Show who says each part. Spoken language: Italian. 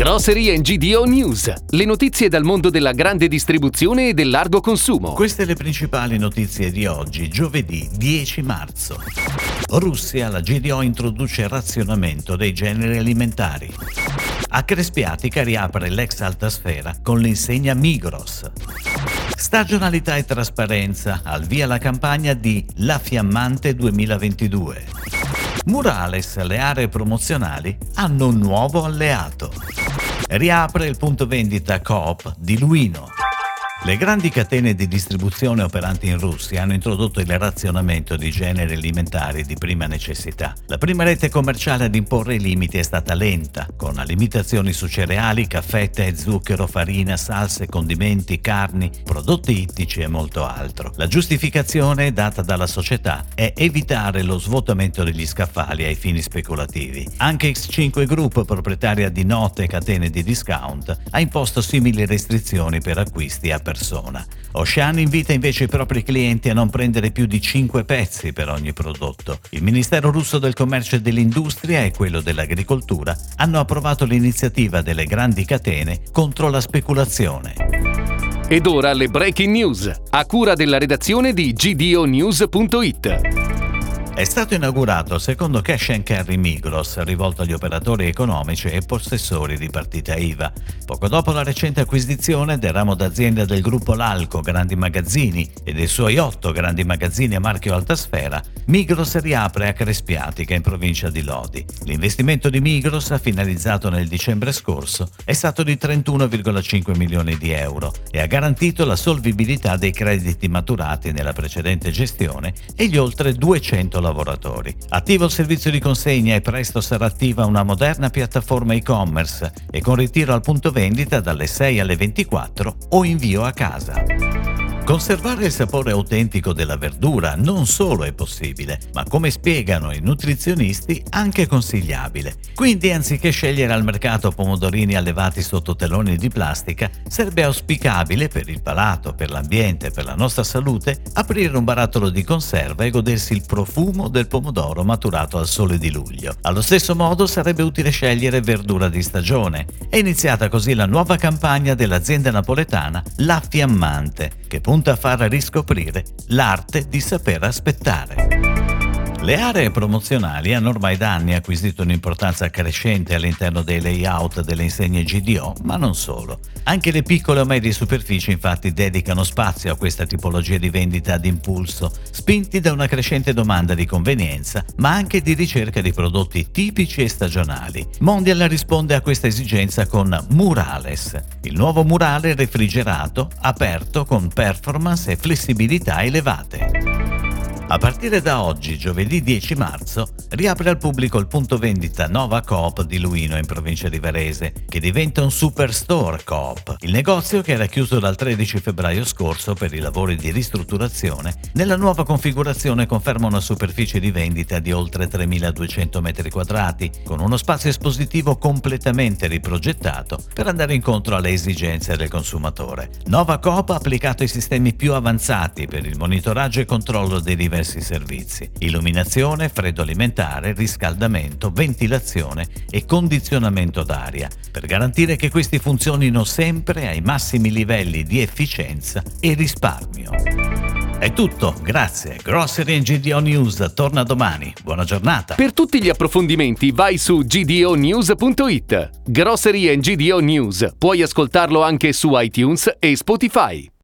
Speaker 1: Grocery GDO News, le notizie dal mondo della grande distribuzione e del largo consumo.
Speaker 2: Queste le principali notizie di oggi, giovedì 10 marzo. Russia, la GDO introduce razionamento dei generi alimentari. A Crespiatica riapre l'ex Altasfera con l'insegna Migros. Stagionalità e trasparenza, al via la campagna di La Fiammante 2022. Murales, le aree promozionali hanno un nuovo alleato. Riapre il punto vendita Coop di Luino. Le grandi catene di distribuzione operanti in Russia hanno introdotto il razionamento di generi alimentari di prima necessità. La prima rete commerciale ad imporre i limiti è stata lenta, con limitazioni su cereali, caffè, tè, zucchero, farina, salse, condimenti, carni, prodotti ittici e molto altro. La giustificazione data dalla società è evitare lo svuotamento degli scaffali ai fini speculativi. Anche X5 Group, proprietaria di note catene di discount, ha imposto simili restrizioni per acquisti a persona. Ocean invita invece i propri clienti a non prendere più di 5 pezzi per ogni prodotto. Il Ministero russo del Commercio e dell'Industria e quello dell'Agricoltura hanno approvato l'iniziativa delle grandi catene contro la speculazione.
Speaker 1: Ed ora le breaking news, a cura della redazione di gdonews.it.
Speaker 2: È stato inaugurato secondo cash and carry Migros rivolto agli operatori economici e possessori di partita IVA. Poco dopo la recente acquisizione del ramo d'azienda del gruppo Lalco Grandi Magazzini e dei suoi otto grandi magazzini a marchio Altasfera, Migros riapre a Crespiatica in provincia di Lodi. L'investimento di Migros, finalizzato nel dicembre scorso, è stato di 31,5 milioni di euro e ha garantito la solvibilità dei crediti maturati nella precedente gestione e gli oltre 200 lavoratori. Attivo il servizio di consegna e presto sarà attiva una moderna piattaforma e-commerce e con ritiro al punto vendita dalle 6 alle 24 o invio a casa. Conservare il sapore autentico della verdura non solo è possibile, ma come spiegano i nutrizionisti anche consigliabile. Quindi anziché scegliere al mercato pomodorini allevati sotto teloni di plastica, sarebbe auspicabile per il palato, per l'ambiente per la nostra salute aprire un barattolo di conserva e godersi il profumo del pomodoro maturato al sole di luglio. Allo stesso modo sarebbe utile scegliere verdura di stagione. È iniziata così la nuova campagna dell'azienda napoletana La Fiammante, che punta punta a far riscoprire l'arte di saper aspettare. Le aree promozionali hanno ormai da anni acquisito un'importanza crescente all'interno dei layout delle insegne GDO, ma non solo. Anche le piccole o medie superfici infatti dedicano spazio a questa tipologia di vendita ad impulso, spinti da una crescente domanda di convenienza, ma anche di ricerca di prodotti tipici e stagionali. Mondial risponde a questa esigenza con Murales, il nuovo murale refrigerato, aperto con performance e flessibilità elevate. A partire da oggi, giovedì 10 marzo, riapre al pubblico il punto vendita Nova Coop di Luino in provincia di Varese, che diventa un superstore Coop. Il negozio, che era chiuso dal 13 febbraio scorso per i lavori di ristrutturazione, nella nuova configurazione conferma una superficie di vendita di oltre 3.200 m2, con uno spazio espositivo completamente riprogettato per andare incontro alle esigenze del consumatore. Nova Coop ha applicato i sistemi più avanzati per il monitoraggio e controllo dei livelli diversi servizi. Illuminazione, freddo alimentare, riscaldamento, ventilazione e condizionamento d'aria, per garantire che questi funzionino sempre ai massimi livelli di efficienza e risparmio. È tutto, grazie. Grocery and GDO News torna domani. Buona giornata.
Speaker 1: Per tutti gli approfondimenti vai su gdonews.it. Grocery and GDO News. Puoi ascoltarlo anche su iTunes e Spotify.